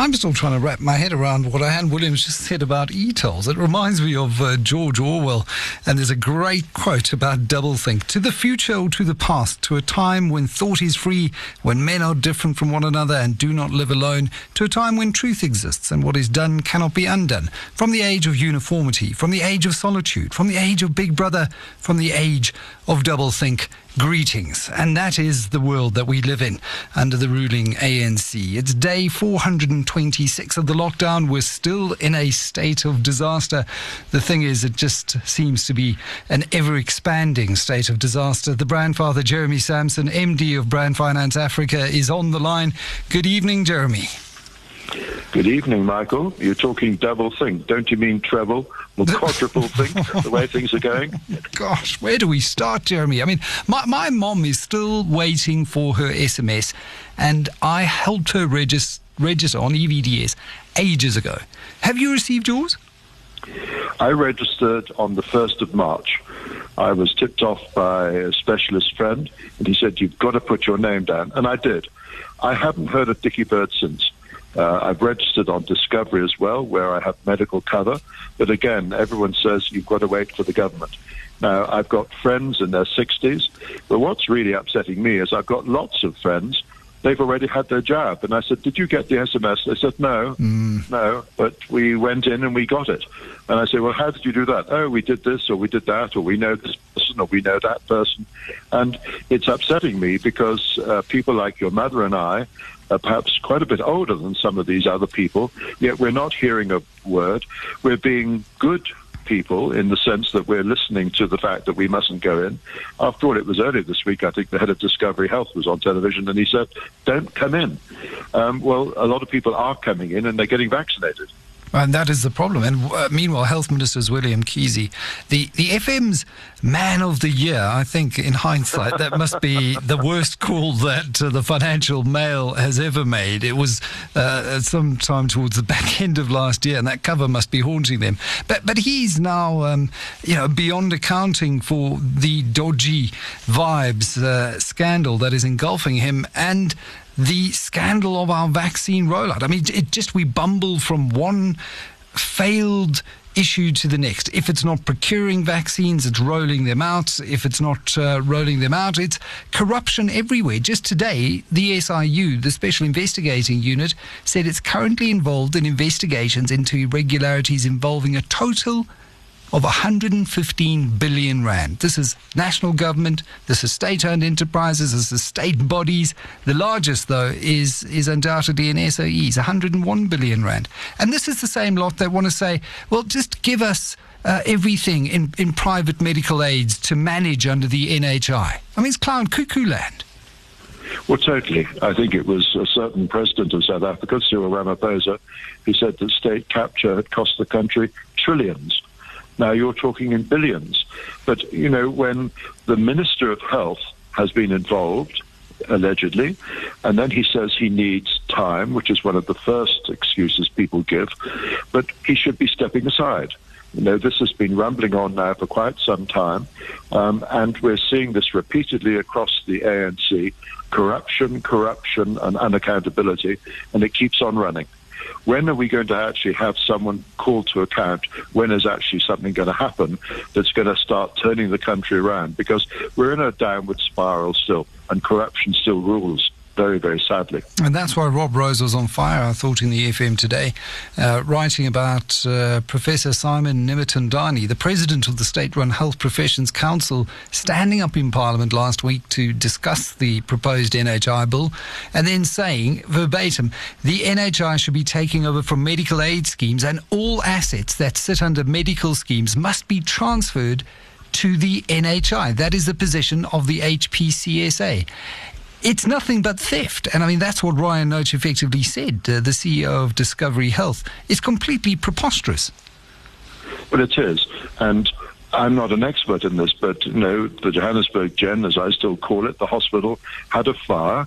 I'm still trying to wrap my head around what Anne Williams just said about e-tolls. It reminds me of uh, George Orwell, and there's a great quote about doublethink. To the future or to the past, to a time when thought is free, when men are different from one another and do not live alone, to a time when truth exists and what is done cannot be undone. From the age of uniformity, from the age of solitude, from the age of Big Brother, from the age of doublethink greetings. And that is the world that we live in under the ruling ANC. It's day 426 of the lockdown. We're still in a state of disaster. The thing is, it just seems to be an ever expanding state of disaster. The brand father, Jeremy Sampson, MD of Brand Finance Africa, is on the line. Good evening, Jeremy. Good evening, Michael. You're talking double think. Don't you mean treble or quadruple think, the way things are going? Gosh, where do we start, Jeremy? I mean, my, my mom is still waiting for her SMS, and I helped her register, register on EVDS ages ago. Have you received yours? I registered on the 1st of March. I was tipped off by a specialist friend, and he said, You've got to put your name down. And I did. I haven't heard of Dickie Bird since. Uh, I've registered on Discovery as well, where I have medical cover. But again, everyone says you've got to wait for the government. Now, I've got friends in their 60s, but what's really upsetting me is I've got lots of friends. They've already had their jab. And I said, Did you get the SMS? They said, No, mm. no, but we went in and we got it. And I said, Well, how did you do that? Oh, we did this or we did that or we know this person or we know that person. And it's upsetting me because uh, people like your mother and I uh, perhaps quite a bit older than some of these other people, yet we're not hearing a word. We're being good people in the sense that we're listening to the fact that we mustn't go in. After all, it was earlier this week, I think the head of Discovery Health was on television and he said, don't come in. Um, well, a lot of people are coming in and they're getting vaccinated. And that is the problem. And uh, meanwhile, Health Minister is Zweli Mkhize. The, the FM's Man of the Year, I think, in hindsight, that must be the worst call that uh, the Financial Mail has ever made. It was uh, sometime towards the back end of last year, and that cover must be haunting them. But, but he's now, um, you know, beyond accounting for the dodgy vibes uh, scandal that is engulfing him. And the scandal of our vaccine rollout. I mean, it just, we bumble from one failed issue to the next. If it's not procuring vaccines, it's rolling them out. If it's not uh, rolling them out, it's corruption everywhere. Just today, the SIU, the Special Investigating Unit, said it's currently involved in investigations into irregularities involving a total of 115 billion rand. This is national government, this is state-owned enterprises, this is state bodies. The largest, though, is is undoubtedly in SOEs, 101 billion rand. And this is the same lot that want to say, well, just give us uh, everything in, in private medical aids to manage under the NHI. I mean, it's clown cuckoo land. Well, totally. I think it was a certain president of South Africa, Cyril Ramaphosa, who said that state capture had cost the country trillions. Now you're talking in billions. But, you know, when the Minister of Health has been involved, allegedly, and then he says he needs time, which is one of the first excuses people give, but he should be stepping aside. You know, this has been rumbling on now for quite some time, um, and we're seeing this repeatedly across the ANC corruption, corruption, and unaccountability, and it keeps on running when are we going to actually have someone called to account? When is actually something going to happen that's going to start turning the country around? Because we're in a downward spiral still, and corruption still rules very, very sadly. And that's why Rob Rose was on fire, I thought, in the FM today, uh, writing about uh, Professor Simon Nemutandani, the president of the state run Health Professions Council, standing up in Parliament last week to discuss the proposed NHI bill and then saying, verbatim, the NHI should be taking over from medical aid schemes and all assets that sit under medical schemes must be transferred to the NHI. That is the position of the HPCSA it's nothing but theft. And I mean, that's what Ryan Noach effectively said, uh, the CEO of Discovery Health. It's completely preposterous. Well, it is. And I'm not an expert in this, but you know, the Johannesburg Gen, as I still call it, the hospital had a fire.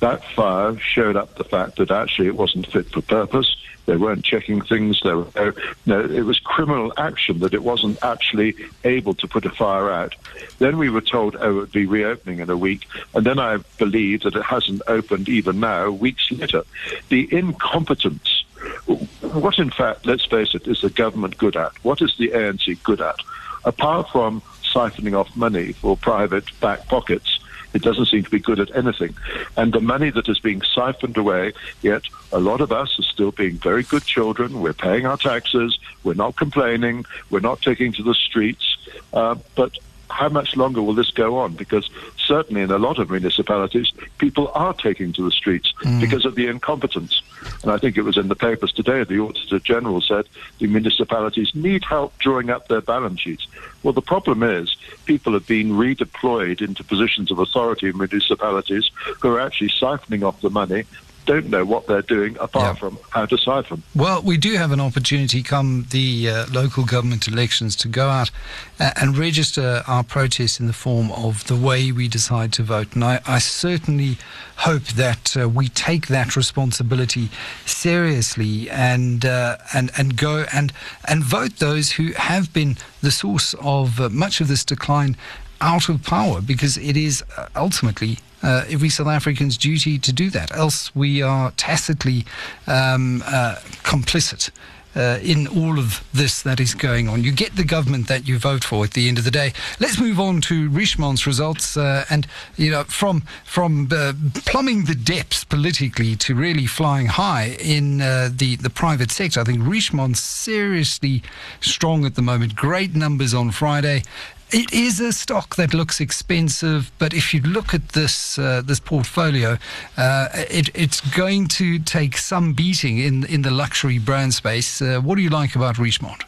That fire showed up the fact that actually it wasn't fit for purpose. They weren't checking things. There were, uh, no, it was criminal action that it wasn't actually able to put a fire out. Then we were told, oh, it would be reopening in a week. And then I believe that it hasn't opened even now, weeks later. The incompetence. What, in fact, let's face it, is the government good at? What is the ANC good at? Apart from siphoning off money for private back pockets, it doesn't seem to be good at anything. And the money that is being siphoned away, yet a lot of us are still being very good children. We're paying our taxes. We're not complaining. We're not taking to the streets. Uh, but how much longer will this go on? Because certainly in a lot of municipalities, people are taking to the streets mm. because of the incompetence. And I think it was in the papers today, the Auditor General said the municipalities need help drawing up their balance sheets. Well, the problem is people have been redeployed into positions of authority in municipalities who are actually siphoning off the money don't know what they're doing apart yeah. from how to siphon. Well, we do have an opportunity come the uh, local government elections to go out uh, and register our protest in the form of the way we decide to vote. And I, I certainly hope that uh, we take that responsibility seriously and uh, and and go and and vote those who have been the source of uh, much of this decline out of power because it is uh, ultimately uh, every South African's duty to do that. Else, we are tacitly um, uh, complicit. Uh, in all of this that is going on. You get the government that you vote for at the end of the day. Let's move on to Richemont's results. Uh, and, you know, from, from uh, plumbing the depths politically to really flying high in the, the private sector, I think Richemont's seriously strong at the moment. Great numbers on Friday. It is a stock that looks expensive, but if you look at this uh, this portfolio, uh, it, it's going to take some beating in in the luxury brand space. Uh, what do you like about Richemont?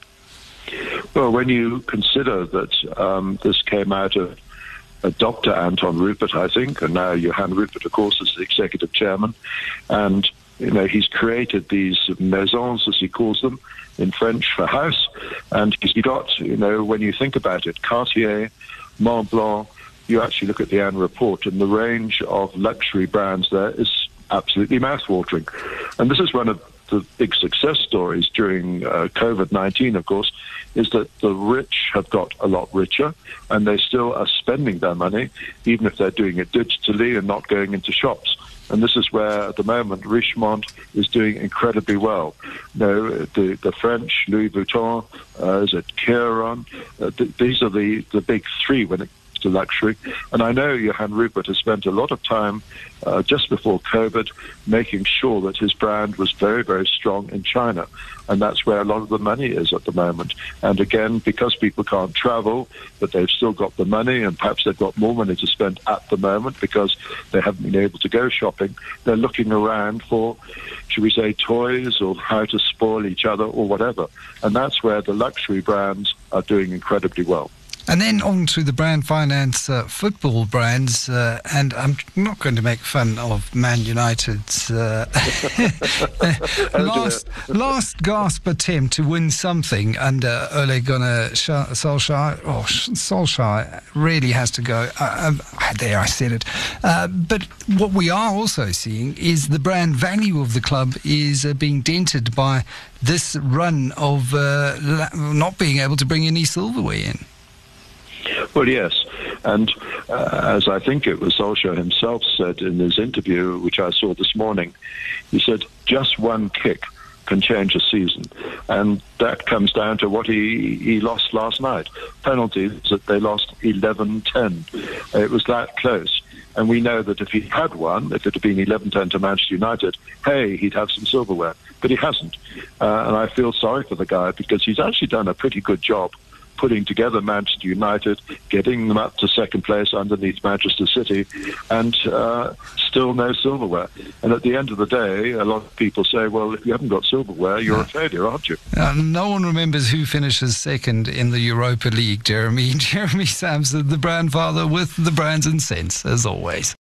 Well, when you consider that um, this came out of uh, Dr. Anton Rupert, I think, and now Johan Rupert, of course, is the executive chairman, and you know he's created these maisons, as he calls them, in French for house. And you got, you know, when you think about it, Cartier, Montblanc, you actually look at the annual report and the range of luxury brands there is absolutely mouthwatering. And this is one of the big success stories during uh, COVID 19, of course, is that the rich have got a lot richer and they still are spending their money, even if they're doing it digitally and not going into shops. And this is where, at the moment, Richemont is doing incredibly well. You know, the, the French, Louis Vuitton, uh, is it Kering? Uh, th- these are the, the big three when it to luxury. And I know Johan Rupert has spent a lot of time uh, just before COVID making sure that his brand was very, very strong in China. And that's where a lot of the money is at the moment. And again, because people can't travel, but they've still got the money and perhaps they've got more money to spend at the moment because they haven't been able to go shopping, they're looking around for, should we say, toys or how to spoil each other or whatever. And that's where the luxury brands are doing incredibly well. And then on to the brand finance uh, football brands. Uh, and I'm not going to make fun of Man United's uh, last, last gasp attempt to win something under Ole Gunnar Solskjaer. Oh, Solskjaer really has to go. Uh, um, there, I said it. Uh, but what we are also seeing is the brand value of the club is uh, being dented by this run of not being able to bring any silverware in. Well, yes. And uh, as I think it was Solskjaer himself said in his interview, which I saw this morning, he said, just one kick can change a season. And that comes down to what he, he lost last night. Penalties that they lost 11-10. It was that close. And we know that if he had won, if it had been 11-10 to Manchester United, hey, he'd have some silverware. But he hasn't. Uh, and I feel sorry for the guy because he's actually done a pretty good job putting together Manchester United, getting them up to second place underneath Manchester City, and uh, still no silverware. And at the end of the day, a lot of people say, well, if you haven't got silverware, you're yeah. a failure, aren't you? Uh, no one remembers who finishes second in the Europa League, Jeremy. Jeremy Sampson, the brand father with the brands and sense, as always.